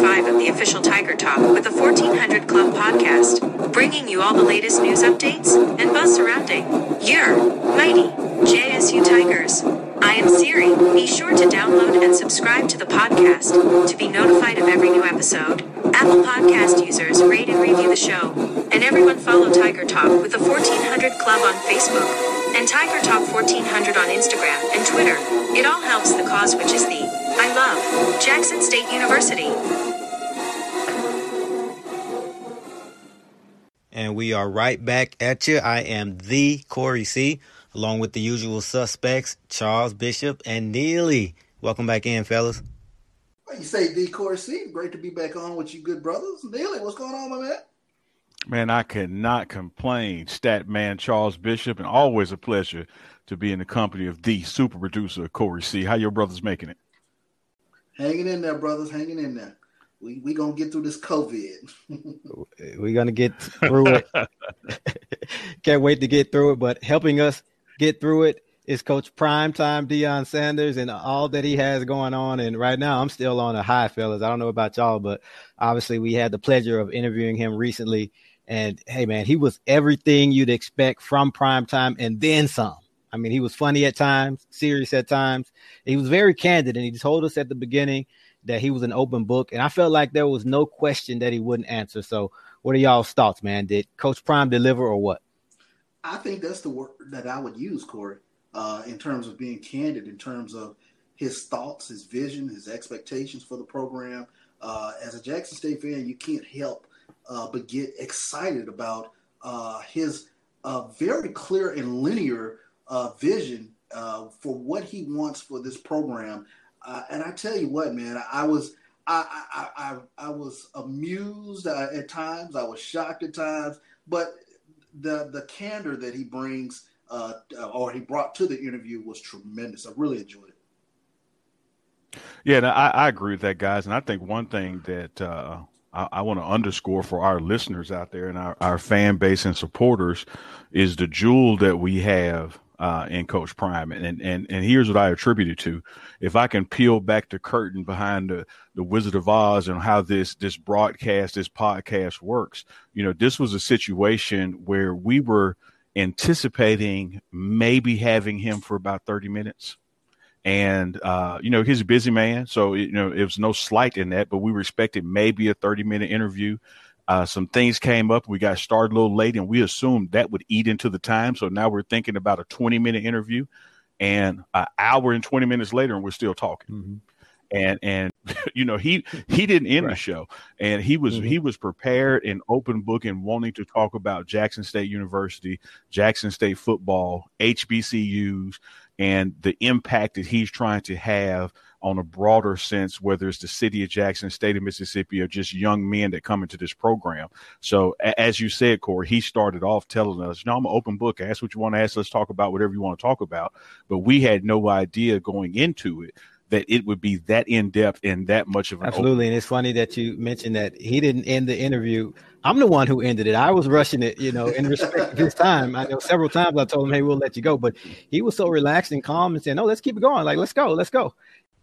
5 of the official Tiger Talk with the 1400 Club podcast, bringing you all the latest news updates and buzz surrounding your mighty JSU Tigers. I am Siri. Be sure to download and subscribe to the podcast to be notified of every new episode. Apple Podcast users rate and review the show. And everyone follow Tiger Talk with the 1400 Club on Facebook and Tiger Talk 1400 on Instagram and Twitter. It all helps the cause, which is the I love Jackson State University. And we are right back at you. I am the Corey C, along with the usual suspects, Charles Bishop and Neely. Welcome back in, fellas. Well, you say the Corey C. Great to be back on with you good brothers. Neely, what's going on, my man? Man, I cannot complain. Stat man Charles Bishop, and always a pleasure to be in the company of the super producer Corey C. How your brothers making it? Hanging in there, brothers, hanging in there. We we gonna get through this COVID. We're gonna get through it. Can't wait to get through it. But helping us get through it is Coach Primetime Deion Sanders and all that he has going on. And right now, I'm still on a high, fellas. I don't know about y'all, but obviously, we had the pleasure of interviewing him recently. And hey, man, he was everything you'd expect from Primetime and then some. I mean, he was funny at times, serious at times. He was very candid, and he told us at the beginning that he was an open book. And I felt like there was no question that he wouldn't answer. So, what are y'all's thoughts, man? Did Coach Prime deliver or what? I think that's the word that I would use, Corey, uh, in terms of being candid, in terms of his thoughts, his vision, his expectations for the program. Uh, as a Jackson State fan, you can't help uh, but get excited about uh, his uh, very clear and linear uh, vision for what he wants for this program. Uh, and I tell you what, man, I, I was I, I, I, I was amused uh, at times. I was shocked at times, but the the candor that he brings uh, or he brought to the interview was tremendous. I really enjoyed it. Yeah, no, I, I agree with that, guys. And I think one thing that uh, I, I want to underscore for our listeners out there and our, our fan base and supporters is the jewel that we have uh, in Coach Prime. And, and and here's what I attribute it to. If I can peel back the curtain behind the, the Wizard of Oz and how this this broadcast, this podcast works, you know, this was a situation where we were anticipating maybe having him for about 30 minutes. And uh, you know, he's a busy man, so you know, it was no slight in that, but we respected maybe a 30 minute interview. Uh, some things came up. We got started a little late, and we assumed that would eat into the time. So now we're thinking about a 20 minute interview, and an hour and 20 minutes later, and we're still talking. Mm-hmm. And and you know he he didn't end right. the show, and he was mm-hmm. he was prepared and open book and wanting to talk about Jackson State University, Jackson State football, HBCUs, and the impact that he's trying to have on a broader sense, whether it's the city of Jackson, state of Mississippi, or just young men that come into this program. So, as you said, Corey, he started off telling us, "No, I'm an open book. Ask what you want to ask. Let's talk about whatever you want to talk about." But we had no idea going into it that it would be that in depth and that much of an absolutely. And it's funny that you mentioned that he didn't end the interview. I'm the one who ended it. I was rushing it, you know, in respect of his time. I know several times I told him, "Hey, we'll let you go," but he was so relaxed and calm and said, "No, let's keep it going. Like, let's go, let's go."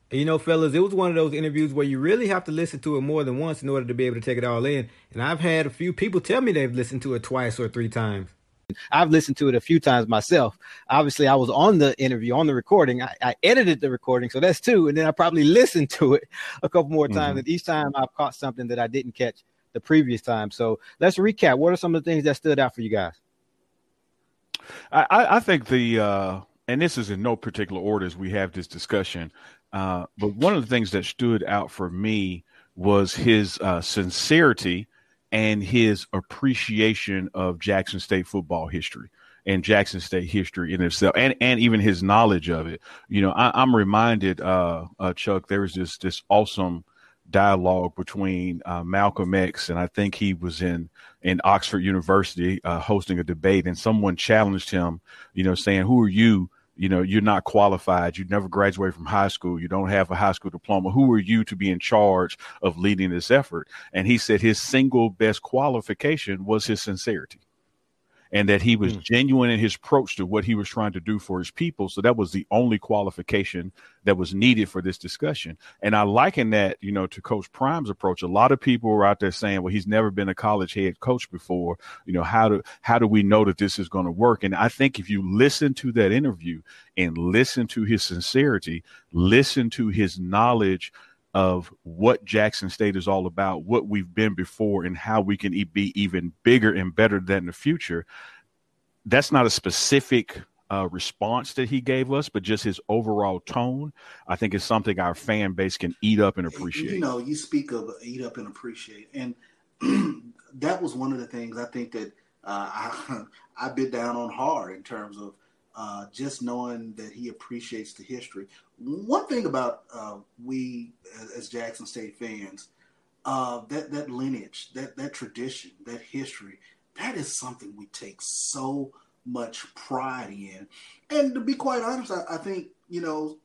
You know, fellas, it was one of those interviews where you really have to listen to it more than once in order to be able to take it all in. And I've had a few people tell me they've listened to it twice or three times. I've listened to it a few times myself. Obviously, I was on the interview, on the recording. I, I edited the recording, so that's two. And then I probably listened to it a couple more times. Mm-hmm. And each time I've caught something that I didn't catch the previous time. So let's recap. What are some of the things that stood out for you guys? I, I think the uh, and this is in no particular order as we have this discussion, uh, but one of the things that stood out for me was his uh, sincerity and his appreciation of Jackson State football history and Jackson State history in itself, and and even his knowledge of it. You know, I, am reminded, uh, uh, Chuck, there was this this awesome dialogue between uh, Malcolm X and I think he was in in Oxford University uh, hosting a debate, and someone challenged him, you know, saying, "Who are you?" You know, you're not qualified. You never graduated from high school. You don't have a high school diploma. Who are you to be in charge of leading this effort? And he said his single best qualification was his sincerity and that he was mm. genuine in his approach to what he was trying to do for his people. So that was the only qualification that was needed for this discussion. And I liken that, you know, to Coach Prime's approach. A lot of people were out there saying, well, he's never been a college head coach before. You know, how do how do we know that this is going to work? And I think if you listen to that interview and listen to his sincerity, listen to his knowledge of what Jackson State is all about, what we've been before, and how we can be even bigger and better than the future. That's not a specific uh, response that he gave us, but just his overall tone, I think is something our fan base can eat up and appreciate. You know, you speak of eat up and appreciate, and that was one of the things I think that uh, I I bit down on hard in terms of uh, just knowing that he appreciates the history. One thing about uh, we as Jackson State fans, uh, that that lineage, that that tradition, that history, that is something we take so much pride in. And to be quite honest, I, I think you know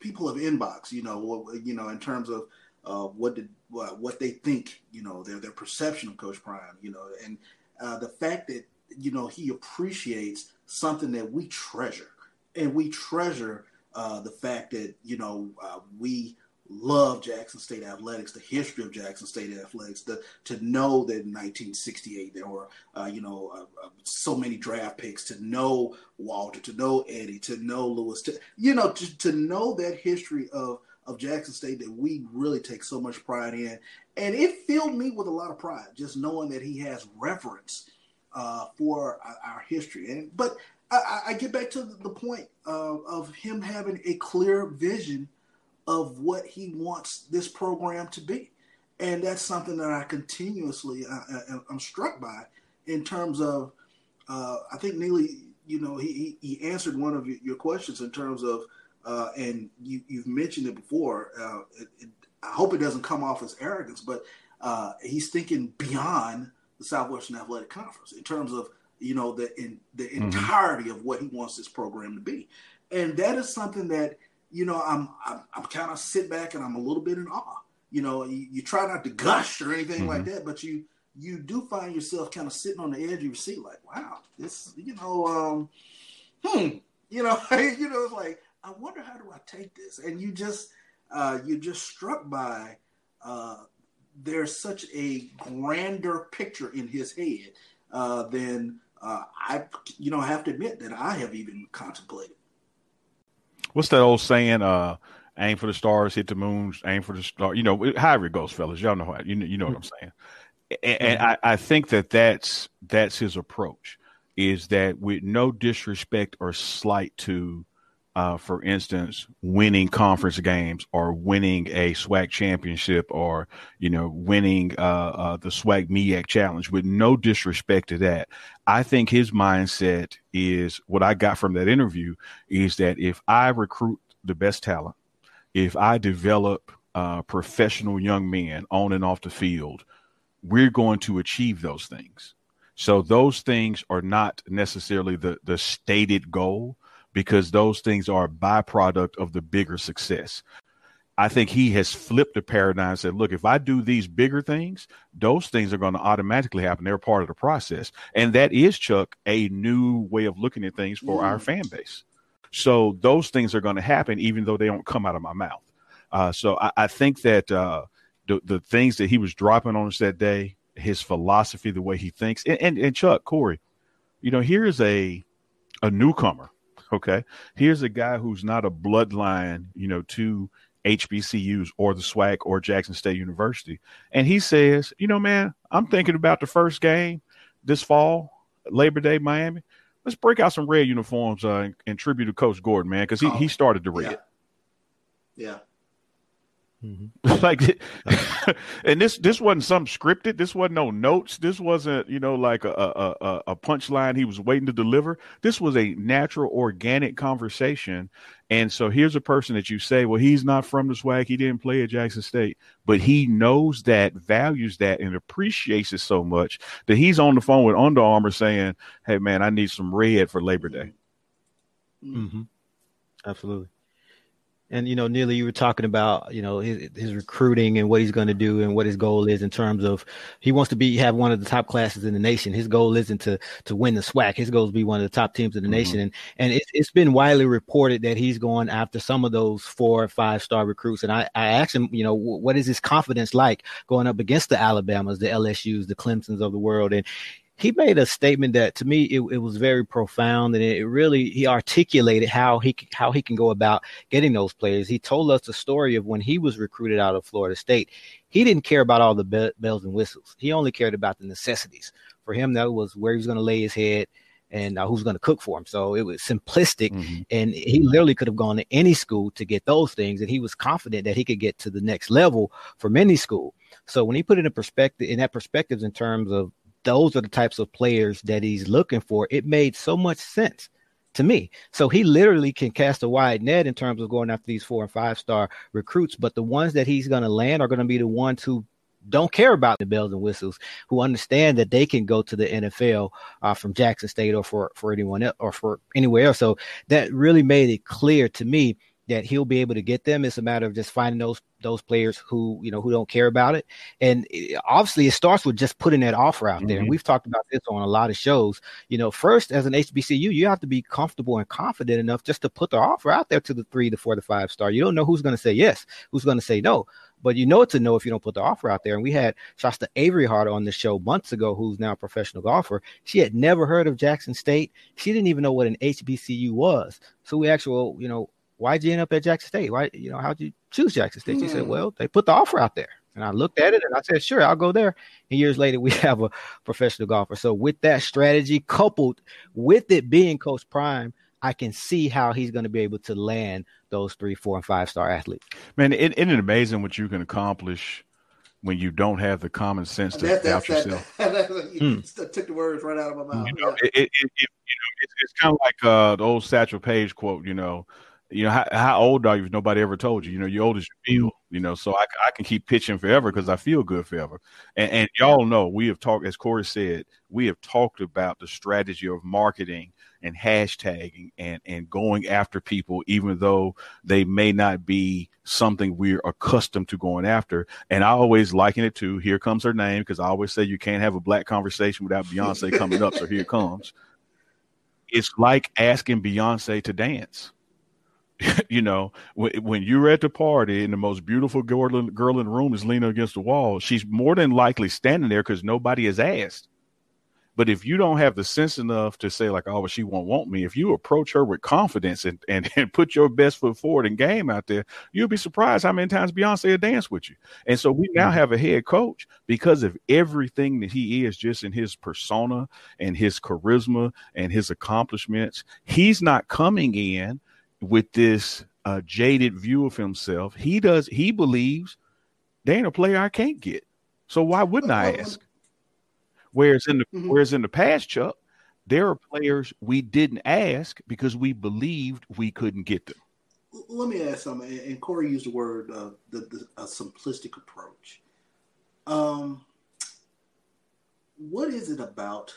people have inbox, you know, you know, in terms of uh, what did what they think, you know, their their perception of Coach Prime, you know, and uh, the fact that you know he appreciates something that we treasure, and we treasure uh, the fact that you know uh, we love Jackson State athletics, the history of Jackson State athletics, the, to know that in 1968 there were, uh, you know, uh, uh, so many draft picks, to know Walter, to know Eddie, to know Lewis, to, you know, to, to know that history of, of Jackson State that we really take so much pride in. And it filled me with a lot of pride, just knowing that he has reverence uh, for our, history. And but I, I, get back to the point of him having a clear vision of what he wants this program to be, and that's something that I continuously I, I'm struck by in terms of. Uh, I think Neely, you know, he, he answered one of your questions in terms of, uh, and you, have mentioned it before. Uh, it, it, I hope it doesn't come off as arrogance, but uh, he's thinking beyond the Southwestern Athletic Conference in terms of you know the in the mm-hmm. entirety of what he wants this program to be, and that is something that you know I'm I'm, I'm kind of sit back and I'm a little bit in awe. You know, you, you try not to gush or anything mm-hmm. like that, but you you do find yourself kind of sitting on the edge of your seat, like, wow, this you know, um, hmm, you know, you know, it's like I wonder how do I take this, and you just uh, you're just struck by uh, there's such a grander picture in his head uh, than uh, I, you know, have to admit that I have even contemplated. What's that old saying? Uh, aim for the stars, hit the moon, aim for the star. You know, however it goes, fellas. Y'all know how you know, you know what I'm saying. And, and I, I think that that's that's his approach. Is that with no disrespect or slight to uh, for instance, winning conference games or winning a SWAC championship or, you know, winning uh, uh, the SWAC MEAC challenge with no disrespect to that. I think his mindset is what I got from that interview is that if I recruit the best talent, if I develop uh, professional young men on and off the field, we're going to achieve those things. So those things are not necessarily the the stated goal, because those things are a byproduct of the bigger success. I think he has flipped the paradigm and said, look, if I do these bigger things, those things are going to automatically happen. They're part of the process. And that is, Chuck, a new way of looking at things for mm. our fan base. So those things are going to happen even though they don't come out of my mouth. Uh, so I, I, think that uh, the, the things that he was dropping on us that day, his philosophy, the way he thinks, and, and, and Chuck, Corey, you know, here's a a newcomer. Okay, here's a guy who's not a bloodline, you know, to HBCUs or the SWAC or Jackson State University, and he says, you know, man, I'm thinking about the first game this fall, Labor Day, Miami. Let's break out some red uniforms uh, and, and tribute to Coach Gorden, man, because he, oh, he started the red. Yeah. yeah. Mm-hmm. like, and this this wasn't some scripted. This wasn't no notes. This wasn't you know like a a, a punchline he was waiting to deliver. This was a natural, organic conversation. And so here's a person that you say, well, he's not from the SWAC. He didn't play at Jackson State, but he knows that, values that, and appreciates it so much that he's on the phone with Under Armour saying, "Hey, man, I need some red for Labor Day." Mm-hmm. Absolutely. And you know, Neely, you were talking about you know his, his recruiting and what he's going to do and what his goal is in terms of he wants to be have one of the top classes in the nation. His goal isn't to to win the SWAC. His goal is to be one of the top teams in the mm-hmm. nation. And and it's it's been widely reported that he's going after some of those four or five star recruits. And I I asked him, you know, what is his confidence like going up against the Alabamas, the LSU's, the Clemson's of the world? And he made a statement that to me it, it, was very profound and it really he articulated how he how he can go about getting those players. He told us the story of when he was recruited out of Florida State. He didn't care about all the be- bells and whistles. He only cared about the necessities. For him, that was where he was going to lay his head and uh, who's going to cook for him. So it was simplistic, mm-hmm. and he literally could have gone to any school to get those things, and he was confident that he could get to the next level from any school. So when he put it in perspective, in that perspectives in terms of those are the types of players that he's looking for. It made so much sense to me. So he literally can cast a wide net in terms of going after these four and five star recruits, but the ones that he's going to land are going to be the ones who don't care about the bells and whistles, who understand that they can go to the NFL uh, from Jackson State or for for anyone else or for anywhere else. So that really made it clear to me that he'll be able to get them. It's a matter of just finding those those players who you know who don't care about it. And it, obviously, it starts with just putting that offer out mm-hmm. there. And mm-hmm. we've talked about this on a lot of shows. You know, first as an HBCU, you have to be comfortable and confident enough just to put the offer out there to the three, the four, the five star. You don't know who's going to say yes, who's going to say no. But you know it's a no if you don't put the offer out there. And we had Shasta Averyhardt on the show months ago, who's now a professional golfer. She had never heard of Jackson State. She didn't even know what an HBCU was. So we actually, well, you know, why'd you end up at Jackson State? Why, you know, how'd you choose Jackson State? She said, hmm. well, they put the offer out there. And I looked at it and I said, sure, I'll go there. And years later, we have a professional golfer. So with that strategy coupled with it being Coach Prime, I can see how he's going to be able to land those three, four, and five star athletes. Man, it, isn't it amazing what you can accomplish when you don't have the common sense to that, doubt that, yourself? That, that, you hmm. took the words right out of my mouth. You know, it, it, you know it's, it's kind of like uh, the old Satchel Paige quote, you know, you know, how, how old are you if nobody ever told you? You know, you're old as you feel, you know, so I, I can keep pitching forever because I feel good forever. And, and y'all know we have talked, as Corey said, we have talked about the strategy of marketing and hashtagging and, and going after people, even though they may not be something we're accustomed to going after. And I always liken it to here comes her name because I always say you can't have a black conversation without Beyonce coming up. So here it comes. It's like asking Beyonce to dance you know, when, when you're at the party and the most beautiful girl in, girl in the room is leaning against the wall, she's more than likely standing there because nobody has asked. But if you don't have the sense enough to say like, oh, well, she won't want me, if you approach her with confidence and, and, and put your best foot forward and game out there, you'll be surprised how many times Beyonce will dance with you. And so we now mm-hmm. have a head coach because of everything that he is just in his persona and his charisma and his accomplishments. He's not coming in with this uh, jaded view of himself. He does. He believes they ain't a player I can't get. So why wouldn't I ask? Whereas in the mm-hmm. whereas in the past, Chuck, there are players we didn't ask because we believed we couldn't get them. Let me ask something. And Corey used the word uh, the, the a simplistic approach. Um, what is it about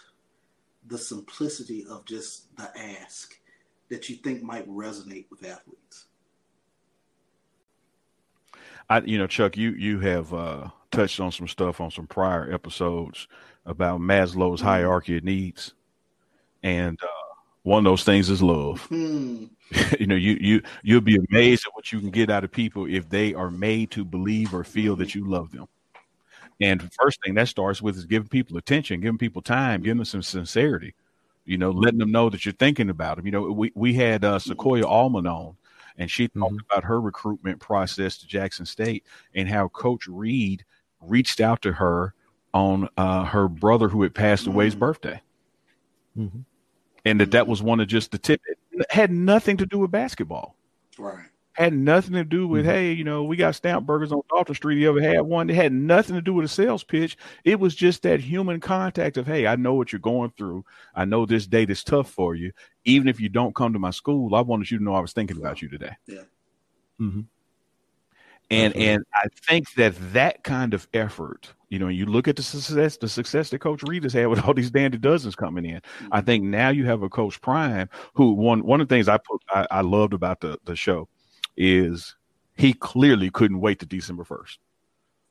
the simplicity of just the ask that you think might resonate with athletes? I, you know, Chuck, you you have uh, touched on some stuff on some prior episodes about Maslow's mm-hmm. hierarchy of needs, and uh, one of those things is love. Mm-hmm. you know, you you you'll be amazed at what you can get out of people if they are made to believe or feel that you love them. And the first thing that starts with is giving people attention, giving people time, giving them some sincerity You know, letting them know that you're thinking about them. You know, we we had uh, Sequoia Allman on, and she talked mm-hmm. about her recruitment process to Jackson State and how Coach Reed reached out to her on uh, her brother who had passed away's mm-hmm. birthday, mm-hmm. and that that was one of just the tip. It had nothing to do with basketball. Right had nothing to do with, mm-hmm. hey, you know, we got stamp burgers on Dalton Street. You ever had one? It had nothing to do with a sales pitch. It was just that human contact of, hey, I know what you're going through. I know this date is tough for you. Even if you don't come to my school, I wanted you to know I was thinking about you today. Yeah. Mm-hmm. And Absolutely. and I think that that kind of effort, you know, you look at the success, the success that Coach Reed has had with all these dandy dozens coming in. Mm-hmm. I think now you have a Coach Prime who one one of the things I put I, I loved about the the show is he clearly couldn't wait to December 1st.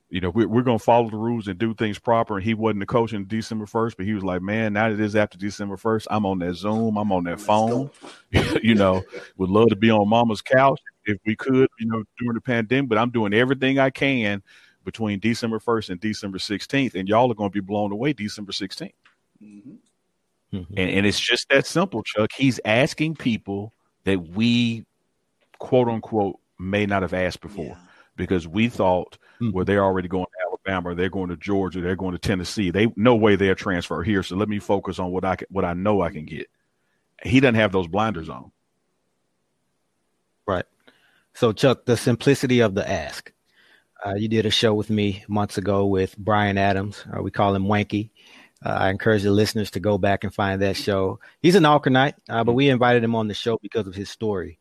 You know, we're, we're going to follow the rules and do things proper. And he wasn't the coach in December 1st, but he was like, man, now that it is after December 1st, I'm on that Zoom, I'm on that phone. you know, would love to be on mama's couch if we could, you know, during the pandemic, but I'm doing everything I can between December 1st and December 16th. And y'all are going to be blown away December 16th. Mm-hmm. Mm-hmm. And, and it's just that simple, Chuck. He's asking people that we quote unquote may not have asked before yeah. because we thought mm-hmm. well they're already going to Alabama, they're going to Georgia, they're going to Tennessee. They no way they'll transfer here. So let me focus on what I can, what I know I can get. He doesn't have those blinders on. Right. So Chuck, the simplicity of the ask. Uh, you did a show with me months ago with Brian Adams. Uh, we call him Wanky. Uh, I encourage the listeners to go back and find that show. He's an Alcornite, uh, but we invited him on the show because of his story.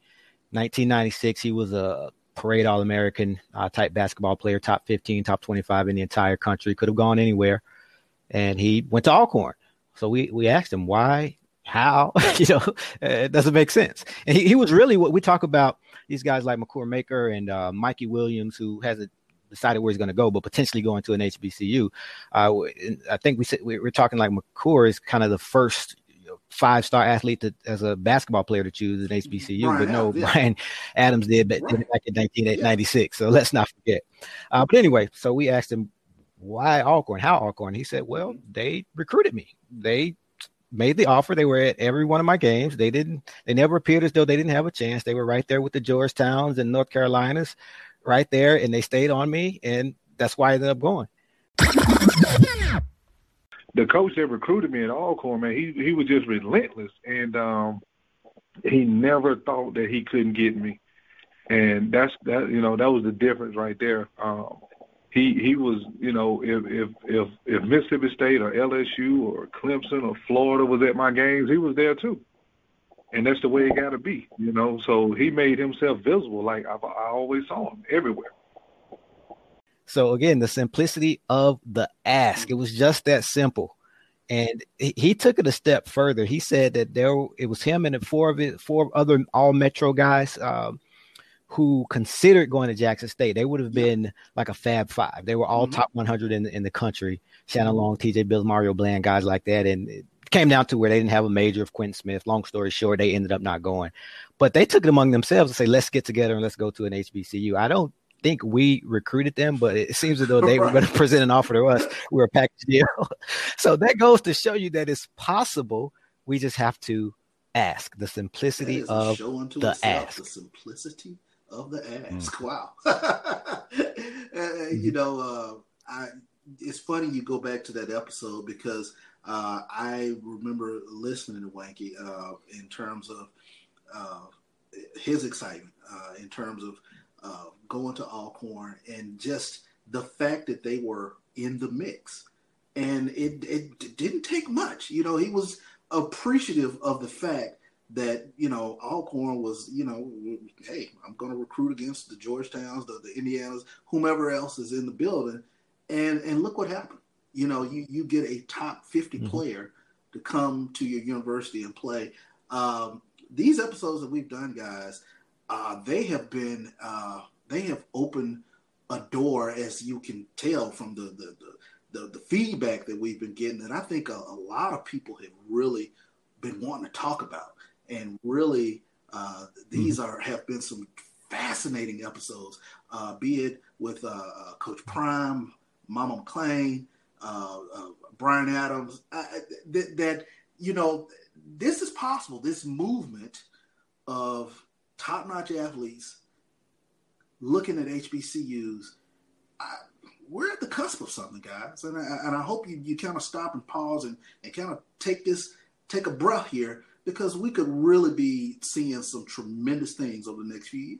1996, he was a parade All American uh, type basketball player, top 15, top 25 in the entire country. Could have gone anywhere, and he went to Alcorn. So we we asked him why, how, you know, it doesn't make sense. And he, he was really what we talk about. These guys like Makur Maker and uh, Mikey Williams, who hasn't decided where he's going to go, but potentially going to an HBCU. Uh, I think we said we, we're talking like Makur is kind of the first five star athlete to, as a basketball player to choose an HBCU, Bryan but no, Adams. Bryan Adams did back, right. back in 1996. So let's not forget. Uh, but anyway, so we asked him why Alcorn, how Alcorn. He said, well, they recruited me. They made the offer. They were at every one of my games. They didn't, they never appeared as though they didn't have a chance. They were right there with the Georgetowns and North Carolinas, right there, and they stayed on me, and that's why I ended up going the coach that recruited me at Alcorn, man, he he was just relentless, and um, he never thought that he couldn't get me, and that's that. You know, that was the difference right there. Um, he he was, you know, if if if if Mississippi State or LSU or Clemson or Florida was at my games, he was there too, and that's the way it got to be, you know. So he made himself visible, like I, I always saw him everywhere. So again, the simplicity of the ask. It was just that simple. And he, took it a step further. He said that there it was him and four of it, four other all metro guys um, who considered going to Jackson State. They would have been like a Fab Five. They were all mm-hmm. top 100 in in the country. Shannon mm-hmm. Long, T.J. Bills, Mario Bland, guys like that. And it came down to where they didn't have a major of Quentin Smith. Long story short, they ended up not going. But they took it among themselves and say, let's get together and let's go to an HBCU. I don't think we recruited them, but it seems as though they were going to present an offer to us. We're a package deal. so that goes to show you that it's possible. We just have to ask the simplicity of the itself, ask. The simplicity of the ask. Mm. Wow. uh, mm-hmm. You know, uh, I. It's funny you go back to that episode because uh, I remember listening to Wanky uh, in terms of uh, his excitement, uh, in terms of uh, going to Alcorn and just the fact that they were in the mix. And it, it didn't take much. You know, he was appreciative of the fact that, you know, Alcorn was, you know, hey, I'm going to recruit against the Georgetowns, the, the Indianas, whomever else is in the building. And, and look what happened. You know, you, you get a top 50 mm-hmm. player to come to your university and play. Um, these episodes that we've done, guys, uh, they have been uh, they have opened a door, as you can tell from the the, the, the, the feedback that we've been getting, and I think a, a, lot of people have really been wanting to talk about, and really uh, these mm-hmm. are have been some fascinating episodes, uh, be it with uh, Coach Prime, Mama McClain, uh, Bryan Adams, that you know, this is possible. This movement of top-notch athletes looking at HBCUs. I, we're at the cusp of something, guys, and I, and I hope you, you kind of stop and pause and, and kind of take this, take a breath here, because we could really be seeing some tremendous things over the next few years.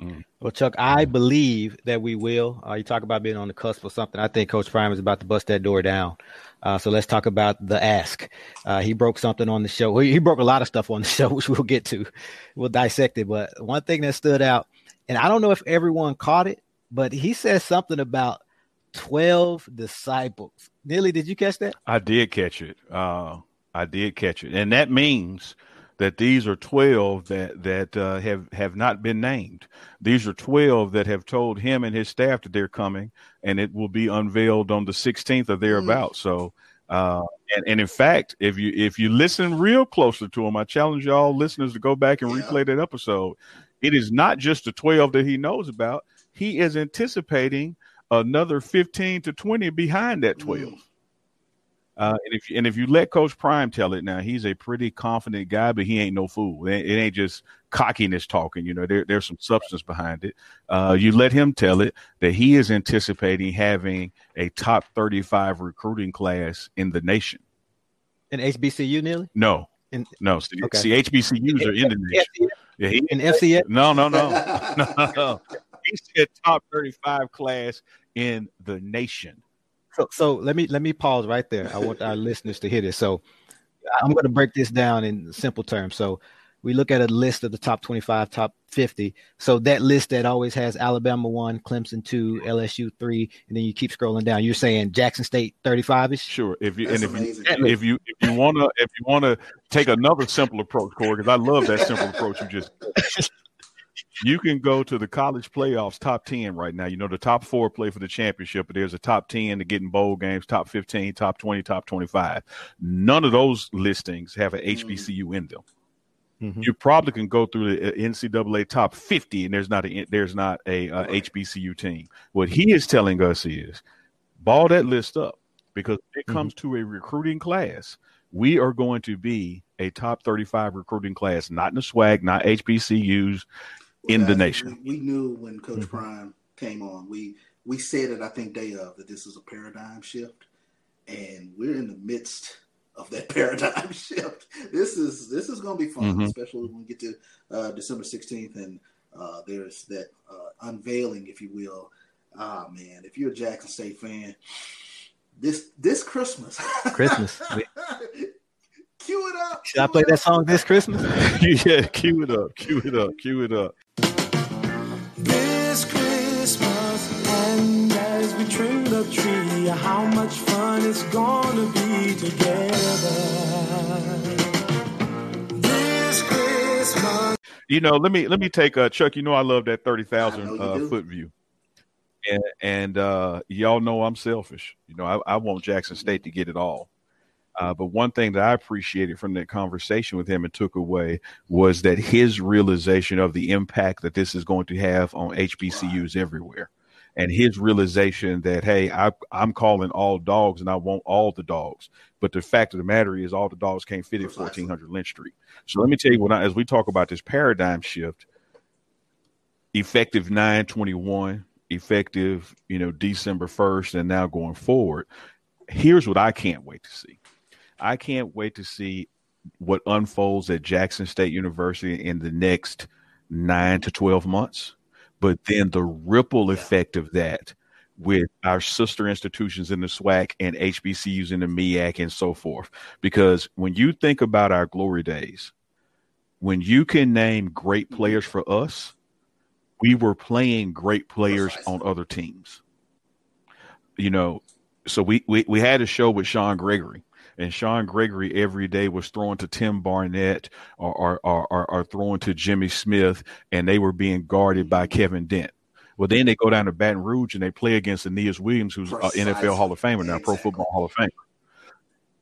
Mm. Well, Chuck, I believe that we will. Uh, you talk about being on the cusp of something. I think Coach Prime is about to bust that door down. Uh, so let's talk about the ask. Uh, he broke something on the show. He broke a lot of stuff on the show, which we'll get to. We'll dissect it. But one thing that stood out, and I don't know if everyone caught it, but he said something about 12 disciples. Neely, did you catch that? I did catch it. Uh, I did catch it. And that means – that these are 12 that that uh, have have not been named. These are 12 that have told him and his staff that they're coming, and it will be unveiled on the 16th or thereabout. Mm. So, uh, and, and in fact, if you if you listen real closely to him, I challenge y'all listeners to go back and replay that episode. It is not just the 12 that he knows about. He is anticipating another 15 to 20 behind that 12. Mm. Uh, and if and if you let Coach Prime tell it now, he's a pretty confident guy, but he ain't no fool. It, it ain't just cockiness talking. You know, there, there's some substance behind it. Uh, you let him tell it that he is anticipating having a top 35 recruiting class in the nation. In HBCU, Neely? No, in, no. See, okay. see, HBCUs are in the nation. Yeah, he, in FCS? No, no, no, no, no. He said top 35 class in the nation. So, so let me let me pause right there. I want our listeners to hear this. So, I'm going to break this down in simple terms. So, we look at a list of the top 25, top 50. So that list that always has Alabama one, Clemson two, LSU three, and then you keep scrolling down. You're saying Jackson State 35 is sure. If you That's and if you, if you if you wanna if you wanna take another simple approach, Corey, because I love that simple approach you just you can go to the college playoffs top 10 right now. You know, the top four play for the championship, but there's a top 10 to get in bowl games, top 15, top 20, top 25. None of those listings have an HBCU mm-hmm. in them. Mm-hmm. You probably can go through the uh, NCAA top 50 and there's not a there's not a, a HBCU team. What he is telling us is ball that list up because it mm-hmm. comes to a recruiting class, we are going to be a top 35 recruiting class, not in the SWAC, not HBCUs, in the nation. We, we knew when Coach mm-hmm. Prime came on. We we said it, I think, day of that this is a paradigm shift, and we're in the midst of that paradigm shift. This is this is going to be fun, mm-hmm. especially when we get to uh, December sixteenth, and uh, there's that uh, unveiling, if you will. Ah man, if you're a Jackson State fan, this this Christmas, Christmas. Cue it up. Should I play that song this Christmas? yeah, cue it up. Cue it up. Cue it up. This Christmas, and as we trim the tree, how much fun it's gonna be together. This Christmas. You know, let me let me take uh Chuck. You know, I love that thirty thousand uh, foot view. And, and uh, y'all know I'm selfish. You know, I, I want Jackson State to get it all. Uh, but one thing that I appreciated from that conversation with him and took away was that his realization of the impact that this is going to have on HBCUs everywhere. And his realization that, hey, I, I'm calling all dogs and I want all the dogs. But the fact of the matter is, all the dogs can't fit at 1400 Lynch Street. So let me tell you what, I, as we talk about this paradigm shift, effective 921, effective, you know, December 1st, and now going forward, here's what I can't wait to see I can't wait to see what unfolds at Jackson State University in the next nine to 12 months. But then the ripple effect of that with our sister institutions in the SWAC and HBCUs in the MEAC and so forth. Because when you think about our glory days, when you can name great mm-hmm. players for us, we were playing great players on other teams. You know, so we, we, we had a show with Sean Gregory and Sean Gregory every day was throwing to Tim Barnett or, or, or, or throwing to Jimmy Smith, and they were being guarded by Kevin Dent. Well, then they go down to Baton Rouge and they play against Aeneas Williams, who's an NFL Hall of Famer now, Pro Football Hall of Famer.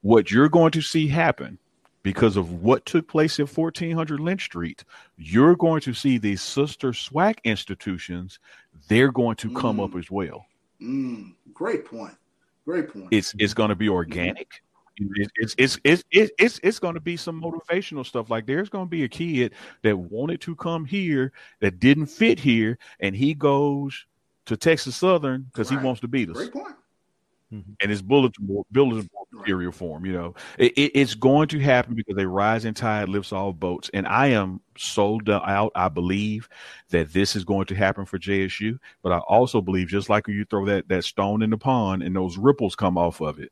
What you're going to see happen because of what took place at 1400 Lynch Street, you're going to see these sister SWAC institutions, they're going to come mm. up as well. Mm. Great point. Great point. It's it's going to be organic It's it's it's it's it's, it's going to be some motivational stuff. Like there's going to be a kid that wanted to come here that didn't fit here, and he goes to Texas Southern because Right. he wants to beat us. Great point. Mm-hmm. and it's bulletin board, bulletin board material form. You know, it, it, it's going to happen because a rising tide lifts all boats, and I am sold out. I believe that this is going to happen for JSU, but I also believe just like you throw that that stone in the pond and those ripples come off of it,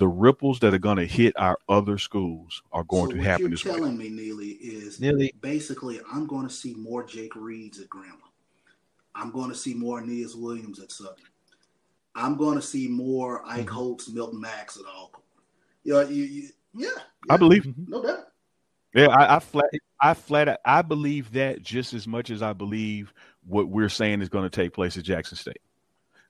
the ripples that are going to hit our other schools are going so to what happen you're this way. telling me, Neely, is Neely. basically I'm going to see more Jake Reeds at Grambling. I'm going to see more Aeneas Williams at Southern. I'm going to see more Ike Mm-hmm. Holts, Milton Macks at Alcorn. Yeah, you, you, yeah, I believe. no doubt. Yeah, I, I flat, I flat, I believe that just as much as I believe what we're saying is going to take place at Jackson State.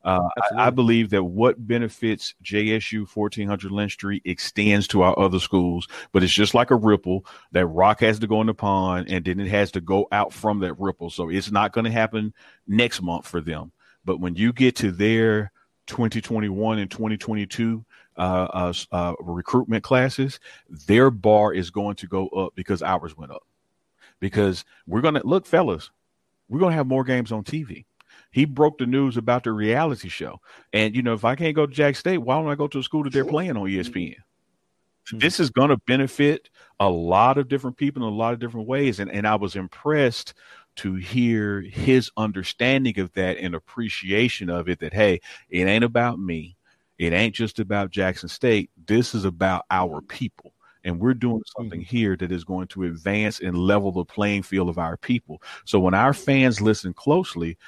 Uh, I, I believe that what benefits JSU 1400 Lynch Street extends to our other schools, but it's just like a ripple. That rock has to go in the pond, and then it has to go out from that ripple. So it's not going to happen next month for them. But when you get to their 2021 and 2022 uh, uh, uh, recruitment classes, their bar is going to go up because ours went up. Because we're going to look, fellas, we're going to have more games on TV. He broke the news about the reality show. And, you know, if I can't go to Jack State, why don't I go to a school that they're playing on ESPN? Mhm. This is going to benefit a lot of different people in a lot of different ways. And, and I was impressed to hear his understanding of that and appreciation of it that, hey, it ain't about me. It ain't just about Jackson State. This is about our people. And we're doing something here that is going to advance and level the playing field of our people. So when our fans listen closely,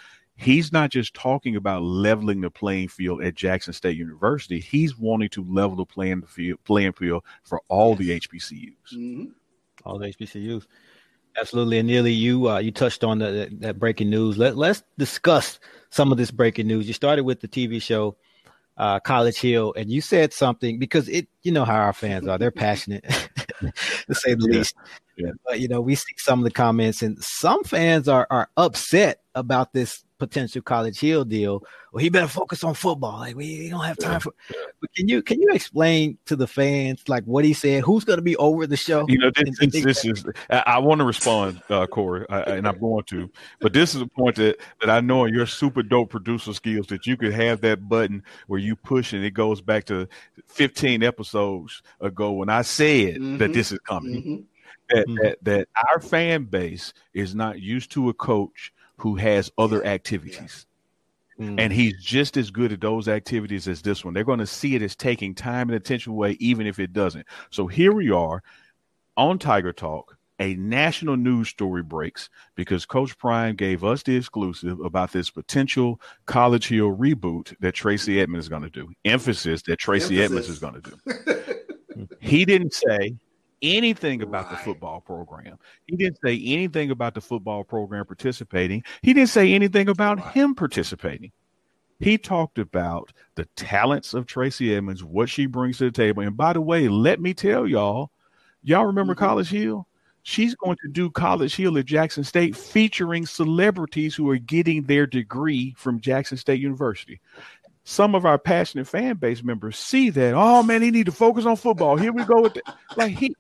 he's not just talking about leveling the playing field at Jackson State University. He's wanting to level the playing field, playing field for all the HBCUs. hmm all the HBCUs. Absolutely, and Neely you uh, you touched on the, that, that breaking news. Let let's discuss some of this breaking news. You started with the TV show uh, College Hill, and you said something because it you know how our fans are. They're passionate, to say the Yeah. least. Yeah. But you know, we see some of the comments, and some fans are are upset about this potential College Hill deal. Well, he better focus on football. Like we, we don't have time for. But can you can you explain to the fans like what he said? Who's going to be over the show? You know, this, And- this, this is. I, I want to respond, uh, Corey, I, and I'm going to. But this is a point that that I know in your super dope producer skills that you could have that button where you push and it goes back to 15 episodes ago when I said that Mhm. this is coming. hmm That, Mhm. that that our fan base is not used to a coach who has other activities. Mm. and he's just as good at those activities as this one. They're going to see it as taking time and attention away, even if it doesn't. So here we are on Tiger Talk. A national news story breaks because Coach Prime gave us the exclusive about this potential College Hill reboot that Tracy Edmonds is going to do. Emphasis that Tracy Edmonds is going to do. He didn't say anything about the football program. He didn't say anything about the football program participating. He didn't say anything about Right. him participating. He talked about the talents of Tracy Edmonds, what she brings to the table. And by the way, let me tell y'all, y'all remember Mhm. College Hill? She's going to do College Hill at Jackson State featuring celebrities who are getting their degree from Jackson State University. Some of our passionate fan base members see that, oh man, he need to focus on football. Here we go with the, like he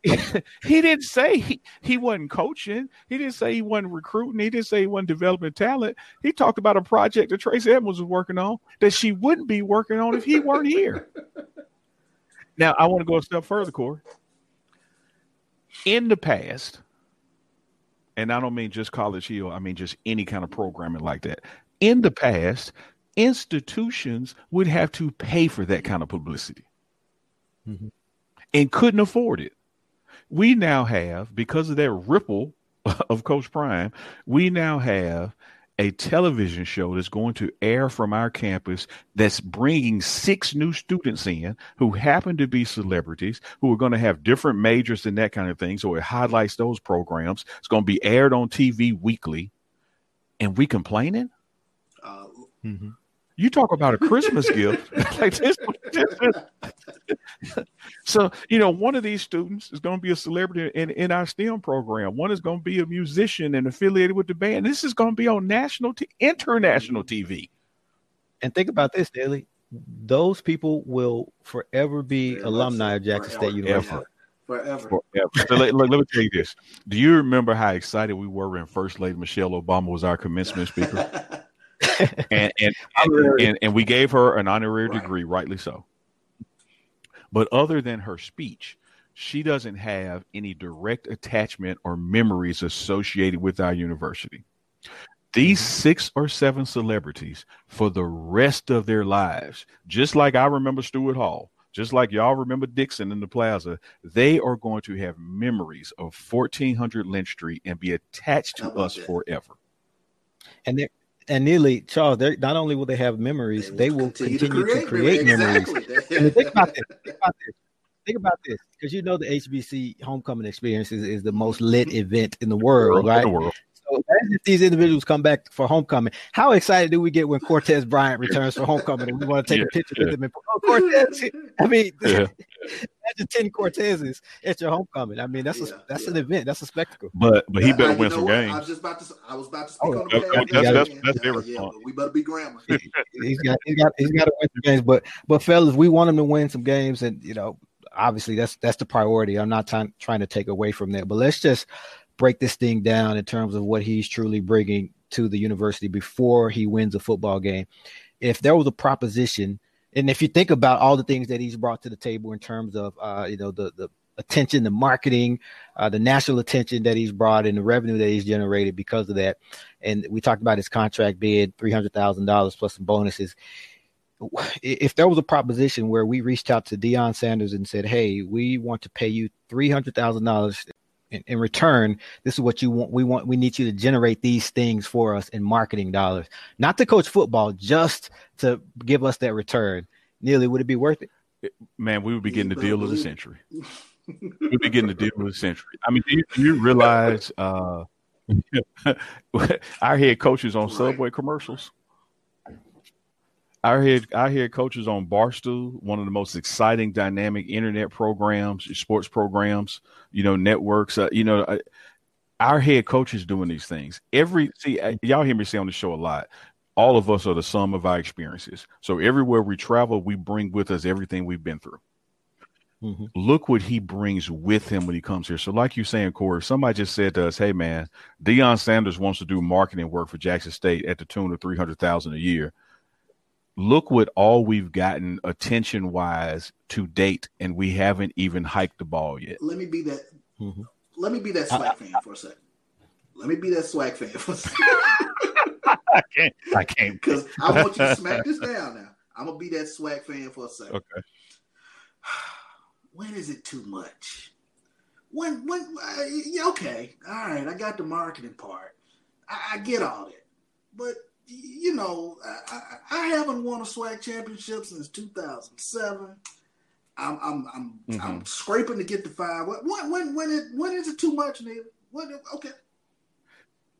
he didn't say he, he wasn't coaching. He didn't say he wasn't recruiting. He didn't say he wasn't developing talent. He talked about a project that Tracy Edmonds was working on that she wouldn't be working on if he weren't here. now, I want to go a step further, Corey. In the past, and I don't mean just College Hill, I mean just any kind of programming like that. In the past, institutions would have to pay for that kind of publicity Mhm. and couldn't afford it. We now have because of that ripple of coach prime we now have a television show that's going to air from our campus that's bringing six new students in who happen to be celebrities who are going to have different majors and that kind of thing. So it highlights those programs. It's going to be aired on tv weekly. And we complaining? Uh, Mhm. You talk about a christmas gift like this, so you know one of these students is going to be a celebrity in, in our stem program one is going to be a musician and affiliated with the band this is going to be on national t- international tv And think about this, Daly. those people will forever be Very alumni of Jackson Forever. State University. Ever. Forever. forever. So let, let, let me tell you this. Do you remember how excited we were when First Lady Michelle Obama was our commencement speaker? and and, and, and, we gave her an honorary Right. degree, rightly so. But other than her speech, she doesn't have any direct attachment or memories associated with our university. These six or seven celebrities, for the rest of their lives, just like I remember Stuart Hall, just like y'all remember Dixon in the plaza, they are going to have memories of 1400 Lynch Street and be attached to us that? forever. And they and Neely Charles, they not only will they have memories, they will continue, to create, memories. Exactly. I mean, think about this. Think about this. Think about this, because you know the HBC homecoming experience is, is the most lit mm-hmm. event in the world, In right? the world. So imagine if these individuals come back for homecoming. How excited do we get when Cortez Bryant returns for homecoming and we want to take Yeah, a picture yeah. with him? And, oh, Cortez! I mean, Yeah. imagine ten Cortezes at your homecoming. I mean, that's a that's yeah. an event. That's a spectacle. But but he better you win some what? I games. was just about to. I was about to speak Oh, on the okay. behalf of That's- the that's- that's their Yeah, yeah, response. but we better be grammar. he's got he's got he's got to win some games. But but fellas, we want him to win some games, and you know, obviously that's that's the priority. I'm not trying trying to take away from that, but let's just break this thing down in terms of what he's truly bringing to the university before he wins a football game. If there was a proposition, and if you think about all the things that he's brought to the table in terms of uh, you know the the attention, the marketing, uh, the national attention that he's brought, and the revenue that he's generated because of that. And we talked about his contract bid, three hundred thousand dollars plus some bonuses. If there was a proposition where we reached out to Deion Sanders and said, "Hey, we want to pay you three hundred thousand dollars in, in return, this is what you want. We want, we need you to generate these things for us in marketing dollars, not to coach football, just to give us that return. Neely, would it be worth it? Man, we would be getting the deal of the century. We'd be getting the deal of the century. I mean, do you, do you realize uh, our head coaches on Subway commercials? Our hear I hear coaches on Barstool, one of the most exciting, dynamic internet programs, sports programs, you know, networks. Uh, you know, uh, our head coach is doing these things. Every see, uh, y'all hear me say on the show a lot. All of us are the sum of our experiences. So everywhere we travel, we bring with us everything we've been through Mhm. look what he brings with him when he comes here. So, like you saying, Corey, somebody just said to us, "Hey, man, Deion Sanders wants to do marketing work for Jackson State at the tune of three hundred thousand a year." Look what all we've gotten attention wise to date, and we haven't even hiked the ball yet. Let me be that. Mhm. Let me be that SWAC fan for a second. Let me be that SWAC fan for a second. I can't. I can't. Because I want you to smack this down now. I'm gonna be that SWAC fan for a second. Okay. When is it too much? When when uh, okay, all right, I got the marketing part. I, I get all that, but y- you know, I, I, haven't won a SWAC championship since 2007. I'm I'm I'm, Mhm. I'm scraping to get to five. When when when it when is it too much, Neil? When okay,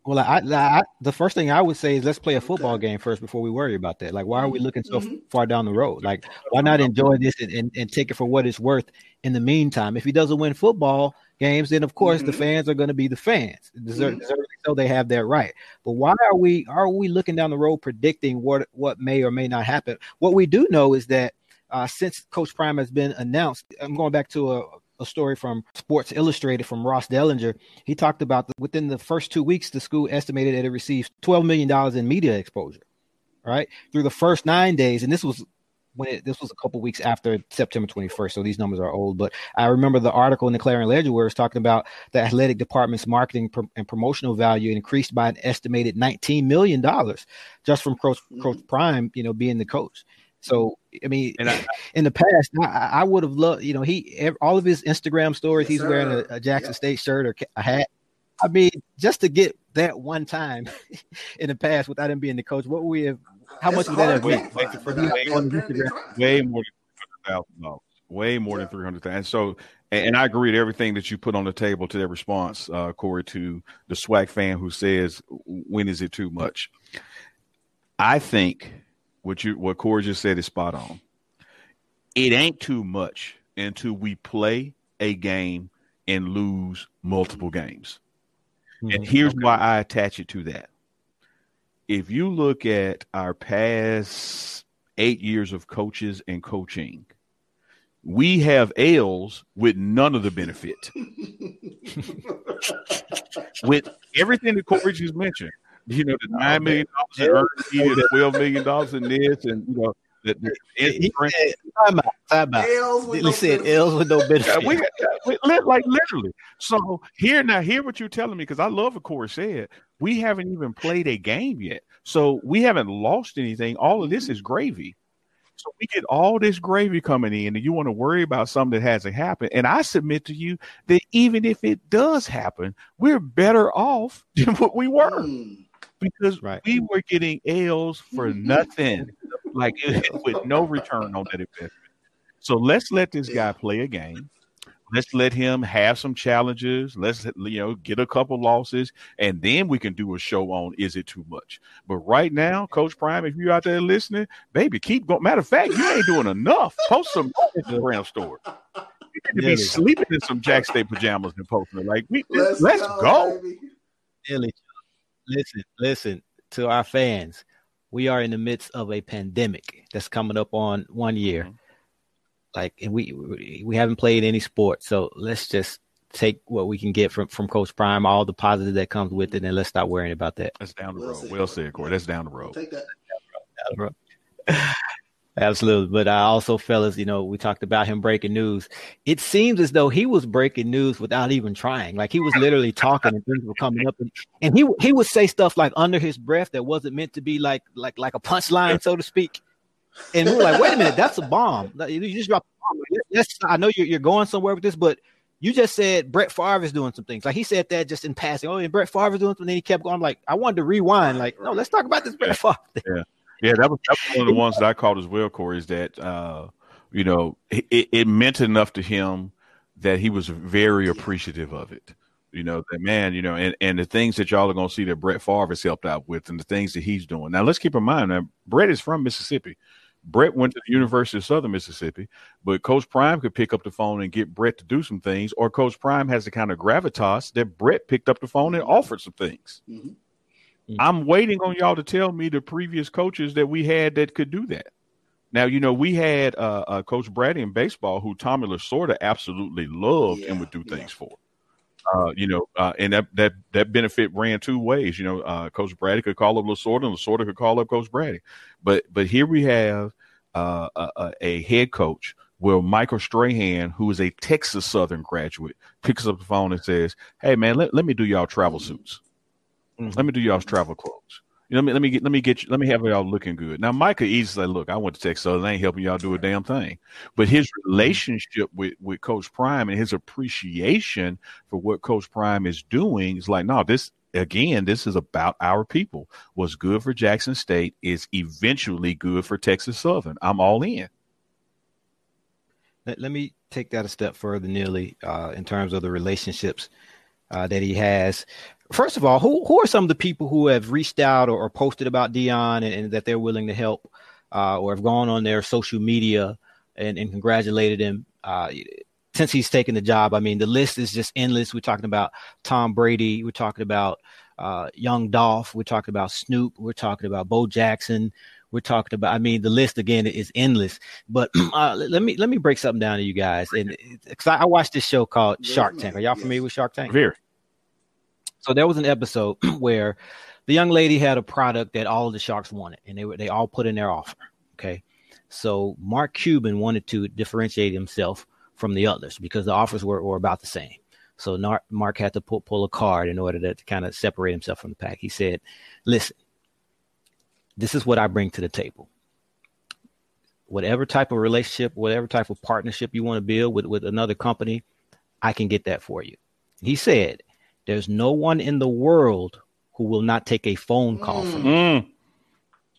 Well, I, I, the first thing I would say is let's play a football Okay. game first before we worry about that. Like, why are we looking so Mhm. far down the road? Like, why not enjoy this and, and, and take it for what it's worth in the meantime? If he doesn't win football games, then of course the Mhm. fans are going to be the fans. Deserve, Mhm. deservedly so they have that right. But why are we are we looking down the road predicting what what may or may not happen? What we do know is that uh, since Coach Prime has been announced, I'm going back to a, a story from Sports Illustrated from Ross Dellenger. He talked about the, within the first two weeks, the school estimated that it received $12 million in media exposure, right? Through the first nine days. And this was when it, this was a couple weeks after September 21st. So these numbers are old. But I remember the article in the Clarion Ledger where it's talking about the athletic department's marketing pro- and promotional value increased by an estimated $19 million just from Coach, Coach Prime, you know, being the coach. So, I mean, I- in the past, I, I would have loved, you know, he all of his Instagram stories, Yes, he's wearing a, a Jackson Yep. State shirt or a hat. I mean, just to get that one time in the past without him being the coach, what would we have? How That's much would that hard have to been? quantify, for but him on his apparently Instagram? tried. way more than three hundred thousand dollars. Way more than three hundred thousand. And so, and, and I agree with everything that you put on the table to that response, uh, Corey, to the SWAC fan who says, "When is it too much?" I think what you what Corey just said is spot on. It ain't too much until we play a game and lose multiple games. And Mhm. here's why I attach it to that. If you look at our past eight years of coaches and coaching. We have L's with none of the benefit. with everything that Corey just mentioned, you know, the oh, nine million dollars in earnings, twelve million dollars in this, and you know, the, the, He said, time out, time out. L's with He no said. L's with no benefit. we, we like literally. So here now, hear what you're telling me because I love what Corey said. We haven't even played a game yet, so we haven't lost anything. All of this is gravy. So we get all this gravy coming in, and you want to worry about something that hasn't happened. And I submit to you that even if it does happen, we're better off than what we were Mm. because Right. we were getting L's for nothing, like with no return on that investment. So let's let this guy play a game. Let's let him have some challenges. Let's you know get a couple losses, and then we can do a show on is it too much. But right now, Coach Prime, if you're out there listening, baby, keep going. Matter of fact, you ain't doing enough. Post some Instagram story. You need to be sleeping in some Jack State pajamas and posting it. Like we Let's, let's, go. go. baby. Listen, listen to our fans. We are in the midst of a pandemic that's coming up on one year. Mhm. Like, and we we- we haven't played any sport, so let's just take what we can get from from Coach Prime, all the positive that comes with it, and let's stop worrying about that. That's down the road. said, Well Corey. said, Corey. That's down the road. Take that. Absolutely. But I also, fellas, you know, we talked about him breaking news. It seems as though he was breaking news without even trying. Like he was literally talking and things were coming up, and, and he he would say stuff like under his breath that wasn't meant to be like like like a punchline, so to speak. And we were like, wait a minute, that's a bomb. You just dropped a bomb. I know you're you're going somewhere with this, but you just said Brett Favre is doing some things. Like he said that just in passing. Oh, and Brett Favre is doing something. Then he kept going. I'm like, I wanted to rewind. Like, no, let's talk about this Brett Favre. thing. Yeah, that was, that was one of the ones that I called as well, Corey, is that, uh, you know, it, it meant enough to him that he was very appreciative of it. You know, that man, you know, and, and the things that y'all are going to see that Brett Favre has helped out with and the things that he's doing. Now, let's keep in mind that Brett is from Mississippi. Brett went to the University of Southern Mississippi, but Coach Prime could pick up the phone and get Brett to do some things, or Coach Prime has the kind of gravitas that Brett picked up the phone and offered some things. Mhm. I'm waiting on y'all to tell me the previous coaches that we had that could do that. Now, you know, we had uh, uh, Coach Braddy in baseball, who Tommy Lasorda absolutely loved and would do yeah. things for. Uh, you know, uh, and that that that benefit ran two ways. You know, uh, Coach Braddy could call up Lasorda, and Lasorda could call up Coach Brady. But but here we have uh, a, a- a head coach where Michael Strahan, who is a Texas Southern graduate, picks up the phone and says, "Hey man, let, let me do y'all travel suits. Mhm. Let me do y'all's travel clothes. You know, let me let me get let me get you, let me have y'all looking good." Now, Mike could easily say, "Look, I went to Texas Southern, I ain't helping y'all do a damn thing." But his relationship with with Coach Prime and his appreciation for what Coach Prime is doing is like, no, this again, this is about our people. What's good for Jackson State is eventually good for Texas Southern. I'm all in. Let, let me take that a step further, Neely, uh, in terms of the relationships uh, that he has. First of all, who who are some of the people who have reached out or, or posted about Deion and, and that they're willing to help, uh, or have gone on their social media and, and congratulated him uh, since he's taken the job? I mean, the list is just endless. We're talking about Tom Brady. We're talking about uh, Young Dolph. We're talking about Snoop. We're talking about Bo Jackson. We're talking about. I mean, the list again is endless. But uh, let me let me break something down to you guys, and because I, I watched this show called Shark Tank. Are y'all familiar, familiar yes. with Shark Tank? Very. So there was an episode where the young lady had a product that all of the sharks wanted, and they were they all put in their offer. Okay, so Mark Cuban wanted to differentiate himself from the others because the offers were, were about the same. So Mark had to pull, pull a card in order to, to kind of separate himself from the pack. He said, "Listen, this is what I bring to the table. Whatever type of relationship, whatever type of partnership you want to build with with another company, I can get that for you." He said, "There's no one in the world who will not take a phone call from you." Mm.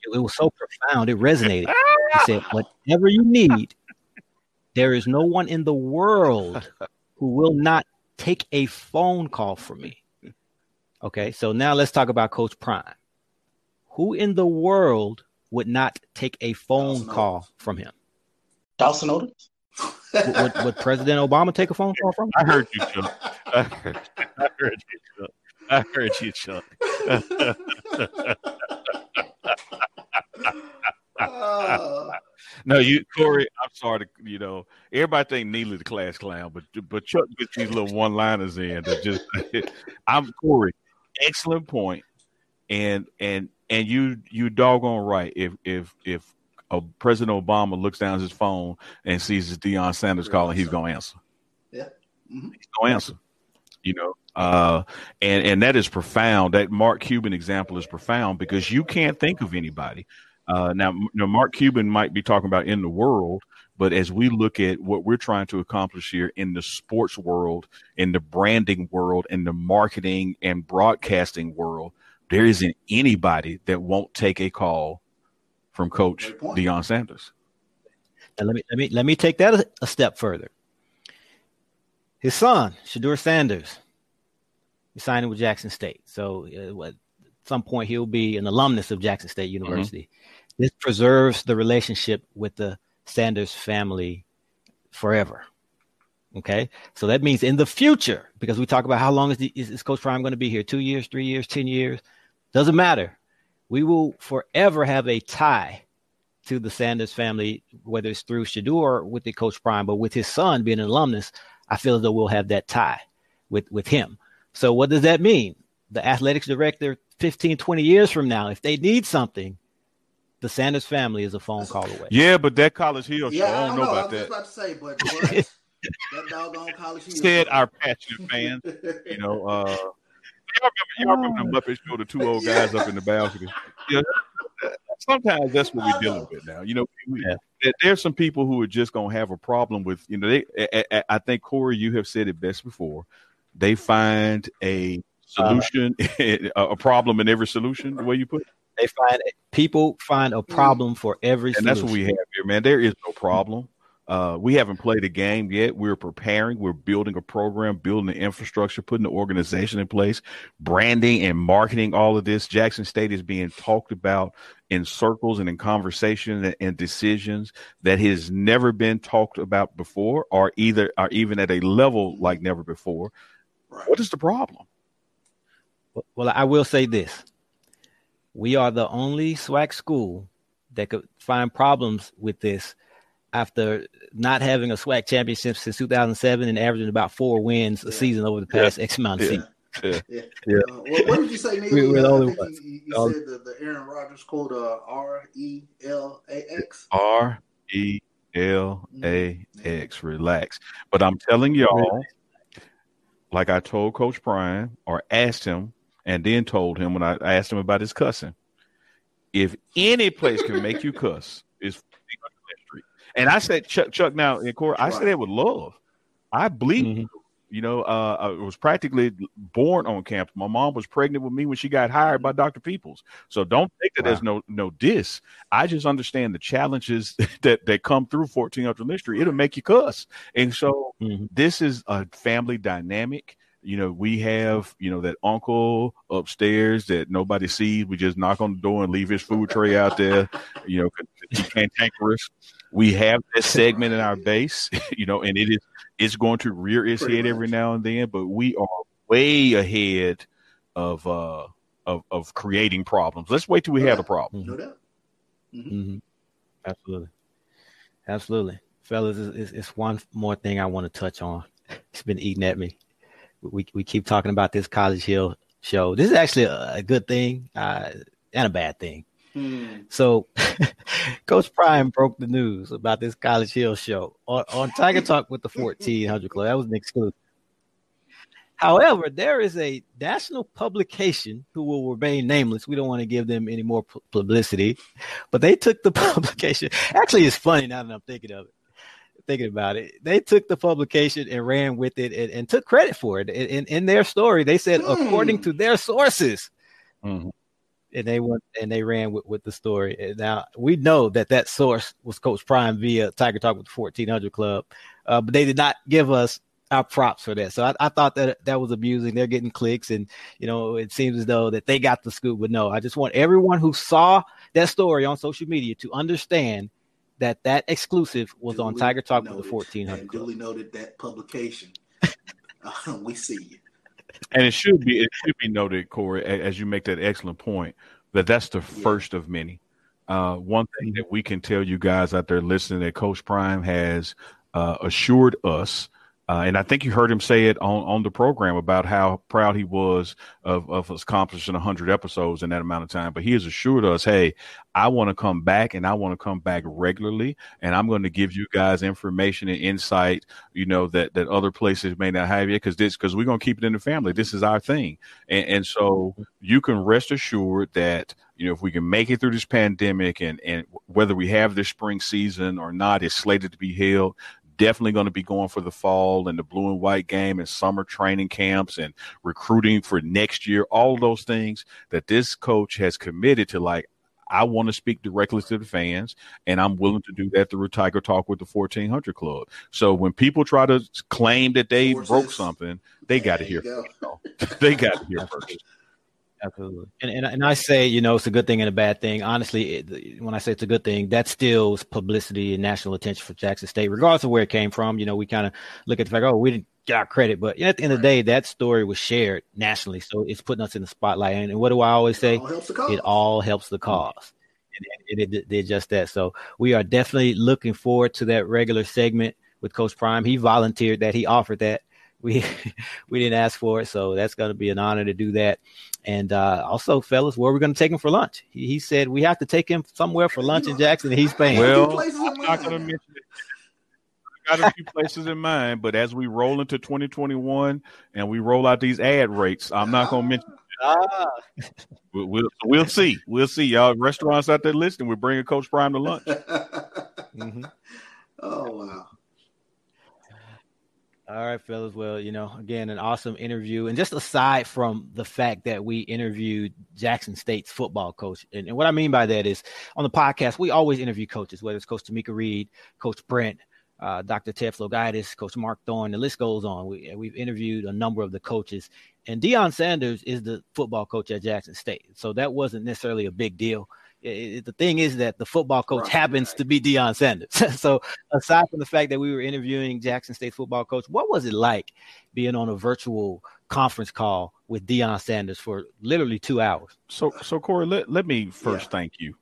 It, it was so profound. It resonated. He said, whatever you need, there is no one in the world who will not take a phone call from me. Okay, so now let's talk about Coach Prime. Who in the world would not take a phone Dawson call from him? Dawson Otis. Would, would, would President Obama take a phone call from? I heard you, Chuck. I heard, I heard you, Chuck. I heard you, Chuck. No, you Corey. I'm sorry to you know everybody think Neely the class clown, but but Chuck gets these little one liners in that just. I'm Corey. Excellent point, and and and you you doggone right. If if if uh, President Obama looks down his phone and sees his Deion Sanders calling, he's gonna answer. Yeah. Mhm. He's gonna answer. You know, uh, and and that is profound. That Mark Cuban example is profound because you can't think of anybody. Uh, now, m- now, Mark Cuban might be talking about in the world, but as we look at what we're trying to accomplish here in the sports world, in the branding world, in the marketing and broadcasting world, there isn't anybody that won't take a call from Coach Great. Deion Sanders. And let me let me let me take that a, a step further. His son, Shedeur Sanders, is signing with Jackson State. So uh, at some point he'll be an alumnus of Jackson State University. This preserves the relationship with the Sanders family forever. Okay, so that means in the future, because we talk about how long is, the, is, is Coach Prime going to be here? Two years, three years, ten years? Doesn't matter. We will forever have a tie to the Sanders family, whether it's through Shedeur with the Coach Prime, but with his son being an alumnus, I feel as though we'll have that tie with with him. So what does that mean? The athletics director 15, 20 years from now, if they need something, the Sanders family is a phone call away. Yeah, but that College Hill show, Yeah, I don't know I about was that. just about to say, but what? that doggone college. Hill Said show. our passionate fans. You know, uh, y'all remember, y'all remember the Muppet Show, the two old guys up in the balcony. Yeah, sometimes that's what we're dealing with now. You know, we, Yeah. there's some people who are just going to have a problem with. You know, they. I, I, I think Corey, you have said it best before. They find a solution, a, a problem in every solution. The way you put it. They find people find a mm-hmm. problem for every solution. and that's what we have here, man. There is no problem. Uh, we haven't played a game yet. We're preparing. We're building a program, building the infrastructure, putting the organization in place, branding and marketing all of this. Jackson State is being talked about in circles and in conversation and, and decisions that has never been talked about before, or either or even at a level like never before. Right. What is the problem? Well, I will say this. We are the only SWAC school that could find problems with this after not having a SWAC championship since 2007 and averaging about four wins a Yeah. season over the past X amount of Yeah. seasons. Yeah. Yeah. Yeah. Uh, what, what did you say, Neil? We- we're the Uh, only ones. You, you Um, said the, the Aaron Rodgers quote, uh, R E L A X. R E L A X. Relax. But I'm telling y'all, like I told Coach Prime or asked him and then told him when I asked him about his cussing, if any place can make you cuss, it's 1400 Street. And I said, Chuck, Chuck, now in court, I said Right. it with love. I bleed. Mhm. You know, uh, I was practically born on campus. My mom was pregnant with me when she got hired by Dr. Peoples. So don't think that there's no no diss. I just understand the challenges that that come through 1400 Lynch Street. It'll make you cuss. And so Mhm. this is a family dynamic. You know, we have, you know, that uncle upstairs that nobody sees. We just knock on the door and leave his food tray out there, you know, 'cause he cantankerous. We have this segment in our base, you know, and it is it's going to rear its Pretty head every now and then, but we are way ahead of uh of of creating problems. Let's wait till we have a problem. No doubt. hmm Absolutely. Absolutely. Fellas, it's, it's, it's one more thing I want to touch on. It's been eating at me. We, we keep talking about this College Hill show. This is actually a, a good thing uh, and a bad thing. Hmm. So, Coach Prime broke the news about this College Hill show on, on Tiger Talk with the 1400 Club. That was an exclusive. However, there is a national publication who will remain nameless. We don't want to give them any more pu- publicity, but they took the publication. Actually, it's funny now that I'm thinking of it. Thinking about it, they took the publication and ran with it and, and took credit for it. In, in, in their story, they said, Hmm. according to their sources, Mhm. And they went and they ran with, with the story. And now we know that that source was Coach Prime via Tiger Talk with the 1400 Club, uh, but they did not give us our props for that. So I, I thought that that was amusing. They're getting clicks, and you know it seems as though that they got the scoop. But no, I just want everyone who saw that story on social media to understand that that exclusive was on Tiger Talk with the 1400 and Club. duly noted that publication. Uh, we see you. And it should be it should be noted, Corey, as you make that excellent point, that that's the first of many. Uh, one thing that we can tell you guys out there listening that Coach Prime has uh, assured us uh, and I think you heard him say it on, on the program about how proud he was of, of accomplishing 100 episodes in that amount of time. But he has assured us, hey, I want to come back and I want to come back regularly. And I'm going to give you guys information and insight, you know, that, that other places may not have yet because this, because we're going to keep it in the family. This is our thing. And, and so you can rest assured that you know, if we can make it through this pandemic and, and whether we have this spring season or not is slated to be held, definitely going to be going for the fall and the blue and white game and summer training camps and recruiting for next year. All those things that this coach has committed to, like, I want to speak directly to the fans, and I'm willing to do that through Tiger Talk with the 1400 Club. So when people try to claim that they broke something, they got to hear. Go. they got to hear first. Absolutely. And, and and I say, you know, it's a good thing and a bad thing. Honestly, it, when I say it's a good thing, that still publicity and national attention for Jackson State, regardless of where it came from. You know, we kind of look at the fact, oh, we didn't get our credit, but at the end of the day, that story was shared nationally, so it's putting us in the spotlight. And, and what do I always say? It all helps the cause. It all helps the mm. cause. And it did just that. So we are definitely looking forward to that regular segment with Coach Prime. He volunteered that. He offered that we we didn't ask for it, so that's going to be an honor to do that. And uh, also, fellas, where are we going to take him for lunch? He, he, said we have to take him somewhere for lunch in Jackson, he's paying. Well, I'm not going to mention it. I got a few places in mind, but as we roll into 2021 and we roll out these ad rates, I'm not going to mention. Ah. We'll, we'll, we'll see. We'll see, y'all. Restaurants out there listening, we're bringing Coach Prime to lunch. mm-hmm. Oh wow. All right, fellas. Well, you know, again, an awesome interview. And just aside from the fact that we interviewed Jackson State's football coach, and, and what I mean by that is on the podcast, we always interview coaches, whether it's Coach Tomekia Reed, Coach Brent, uh, Dr. Ted Flogaitis, Coach Mark Thorne, the list goes on. We, we've interviewed a number of the coaches, and Deion Sanders is the football coach at Jackson State. So that wasn't necessarily a big deal it, the thing is that the football coach right, happens right. to be Deion Sanders. so aside from the fact that we were interviewing Jackson State football coach, what was it like being on a virtual conference call with Deion Sanders for literally two hours? So, so Corey, let, let me first yeah. thank you.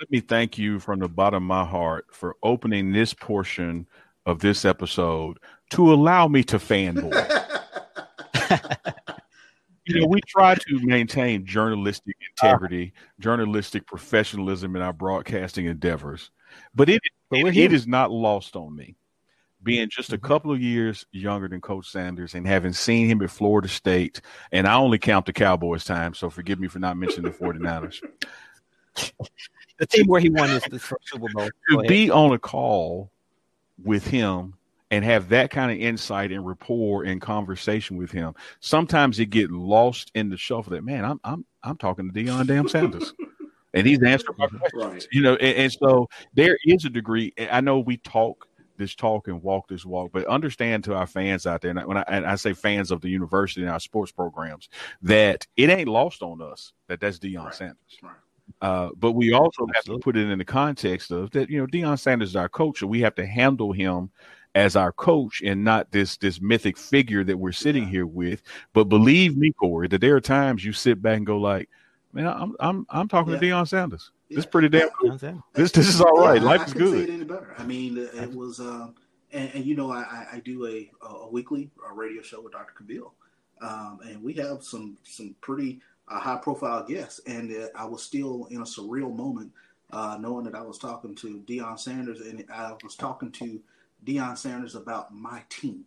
Let me thank you from the bottom of my heart for opening this portion of this episode to allow me to fanboy. you know, we try to maintain journalistic integrity, journalistic professionalism in our broadcasting endeavors, but it but it, it is not lost on me. Being just a mm-hmm. couple of years younger than Coach Sanders and having seen him at Florida State, and I only count the Cowboys time, so forgive me for not mentioning the 49ers. the team where he won his, Super Bowl. To be on a call with him and have that kind of insight and rapport and conversation with him. Sometimes it get lost in the shuffle that man, I'm I'm I'm talking to Deion Damn Sanders. and he's answering my questions. Right. You know, and, and, so there is a degree. I know we talk this talk and walk this walk, but understand to our fans out there, and when I, and I say fans of the university and our sports programs, that it ain't lost on us that that's Deion right. Sanders. Right. Uh, but we also Absolutely. have to put it in the context of that, you know, Deion Sanders is our coach, so we have to handle him as our coach and not this this mythic figure that we're sitting yeah. here with. But believe me, Corey, that there are times you sit back and go like, man, I'm I'm I'm talking yeah. to Deion Sanders. Yeah. This is pretty damn cool. This this is all right. Life I is good. Say it any better. I mean, it was, um, and, and, you know, I, I do a a weekly a radio show with Dr. Kabil, um, and we have some some pretty uh, high profile guests, and uh, I was still in a surreal moment. Uh, knowing that I was talking to Deion Sanders and I was talking to Deion Sanders about my team,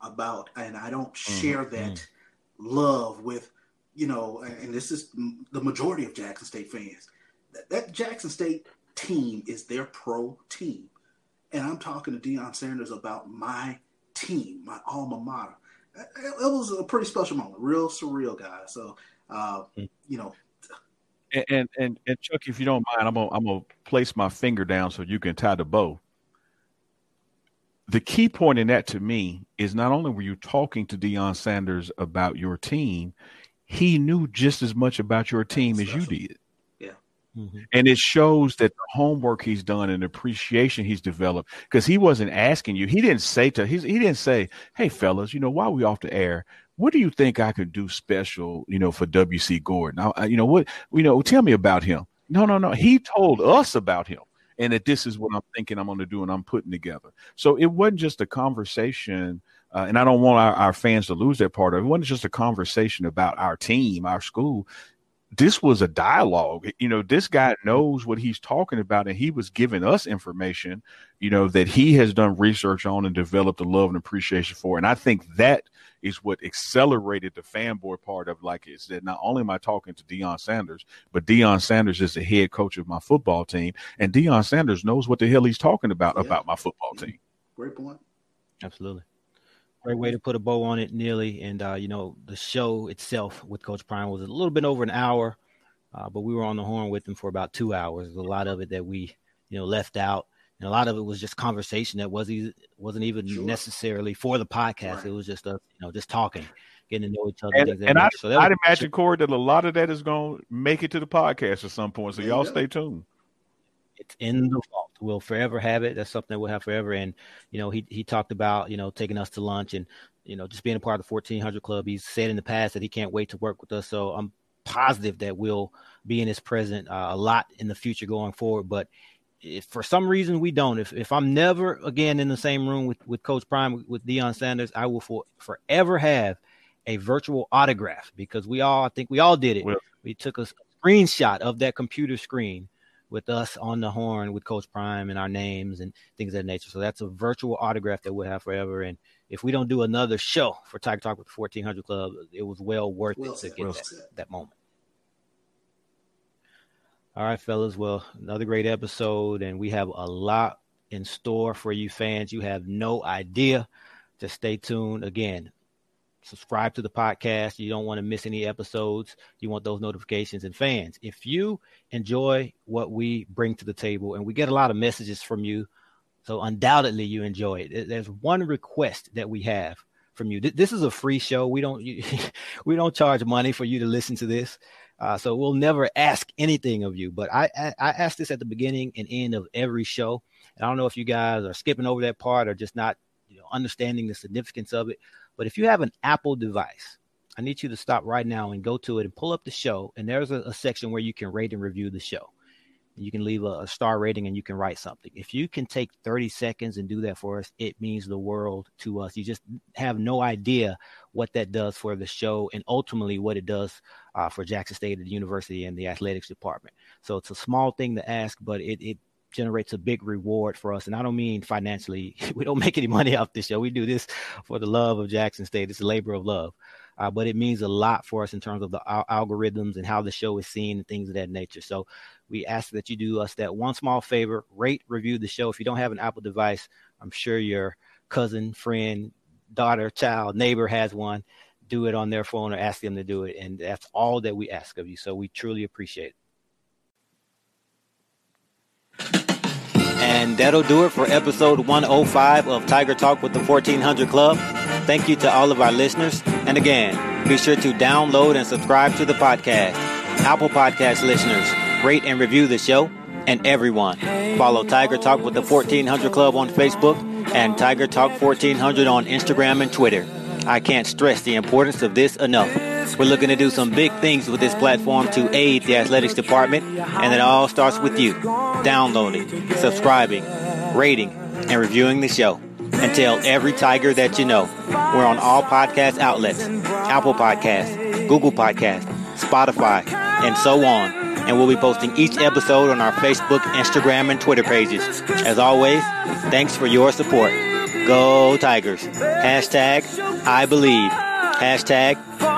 about, and I don't mm-hmm. share mm-hmm. that love with, you know, and this is the majority of Jackson State fans. That, that Jackson State team is their pro team. And I'm talking to Deion Sanders about my team, my alma mater. It, it was a pretty special moment, real surreal, guys. So, uh, mm-hmm. you know, and, and and and Chuck, if you don't mind, I'm gonna I'm gonna place my finger down so you can tie the bow the key point in that to me is not only were you talking to Deion Sanders about your team, he knew just as much about your team as you did. Yeah. Mm-hmm. And it shows that the homework he's done and appreciation he's developed because he wasn't asking you. He didn't say to he, he didn't say, "Hey fellas, you know, while we off the air, what do you think I could do special, you know, for WC Gorden? I, you know what, you know, tell me about him." No, no, no. He told us about him and that this is what I'm thinking I'm going to do and I'm putting together. So it wasn't just a conversation. Uh, and I don't want our, our, fans to lose that part of it. It wasn't just a conversation about our team, our school. This was a dialogue. You know, this guy knows what he's talking about, and he was giving us information, you know, that he has done research on and developed a love and appreciation for. And I think that is what accelerated the fanboy part of like is that not only am I talking to Deion Sanders, but Deion Sanders is the head coach of my football team, and Deion Sanders knows what the hell he's talking about yeah. about my football team. Great point. Absolutely. Great way to put a bow on it, Neely. And uh, you know, the show itself with Coach Prime was a little bit over an hour, uh, but we were on the horn with him for about two hours. There's a lot of it that we, you know, left out and a lot of it was just conversation that wasn't wasn't even sure. necessarily for the podcast. Right. It was just us, you know, just talking, getting to know each other. And, and I, so I'd imagine Corey that a lot of that is going to make it to the podcast at some point. So y'all stay tuned. It's in the vault. We'll forever have it. That's something that we'll have forever. And you know, he he talked about you know taking us to lunch and you know just being a part of the 1400 club. He's said in the past that he can't wait to work with us. So I'm positive that we'll be in his present uh, a lot in the future going forward. But if for some reason we don't, if if I'm never again in the same room with with Coach Prime with Deion Sanders, I will for, forever have a virtual autograph because we all I think we all did it. Well, we took a screenshot of that computer screen with us on the horn with Coach Prime and our names and things of that nature. So that's a virtual autograph that we'll have forever. And if we don't do another show for Tiger Talk with the 1400 Club, it was well worth well it to get well that, that moment. All right, fellas. Well, another great episode, and we have a lot in store for you fans. You have no idea. Just stay tuned. Again, subscribe to the podcast. You don't want to miss any episodes. You want those notifications. And fans, if you enjoy what we bring to the table, and we get a lot of messages from you, so undoubtedly you enjoy it. There's one request that we have from you. This is a free show. We don't we don't charge money for you to listen to this. Uh, so we'll never ask anything of you. But I, I, I ask this at the beginning and end of every show. And I don't know if you guys are skipping over that part or just not you know, understanding the significance of it. But if you have an Apple device, I need you to stop right now and go to it and pull up the show. And there's a, a section where you can rate and review the show. You can leave a, a, star rating and you can write something. If you can take 30 seconds and do that for us, it means the world to us. You just have no idea what that does for the show and ultimately what it does uh, for Jackson State, university, and the athletics department. So it's a small thing to ask, but it, it generates a big reward for us. And I don't mean financially. we don't make any money off this show. We do this for the love of Jackson State. It's a labor of love. Uh, but it means a lot for us in terms of the al- algorithms and how the show is seen and things of that nature. So we ask that you do us that one small favor: rate, review the show. If you don't have an Apple device, I'm sure your cousin, friend, daughter, child, neighbor has one do it on their phone or ask them to do it. And that's all that we ask of you. So we truly appreciate it. And that'll do it for episode 105 of Tiger Talk with the 1400 Club. Thank you to all of our listeners. And again, be sure to download and subscribe to the podcast. Apple Podcast listeners, rate and review the show. And everyone, follow Tiger Talk with the 1400 Club on Facebook and Tiger Talk 1400 on Instagram and Twitter. I can't stress the importance of this enough. We're looking to do some big things with this platform to aid the athletics department, and it all starts with you downloading, subscribing, rating, and reviewing the show. And tell every Tiger that you know. We're on all podcast outlets Apple Podcasts, Google Podcasts, Spotify, and so on. And we'll be posting each episode on our Facebook, Instagram, and Twitter pages. As always, thanks for your support. Go Tigers. Hashtag I believe. Hashtag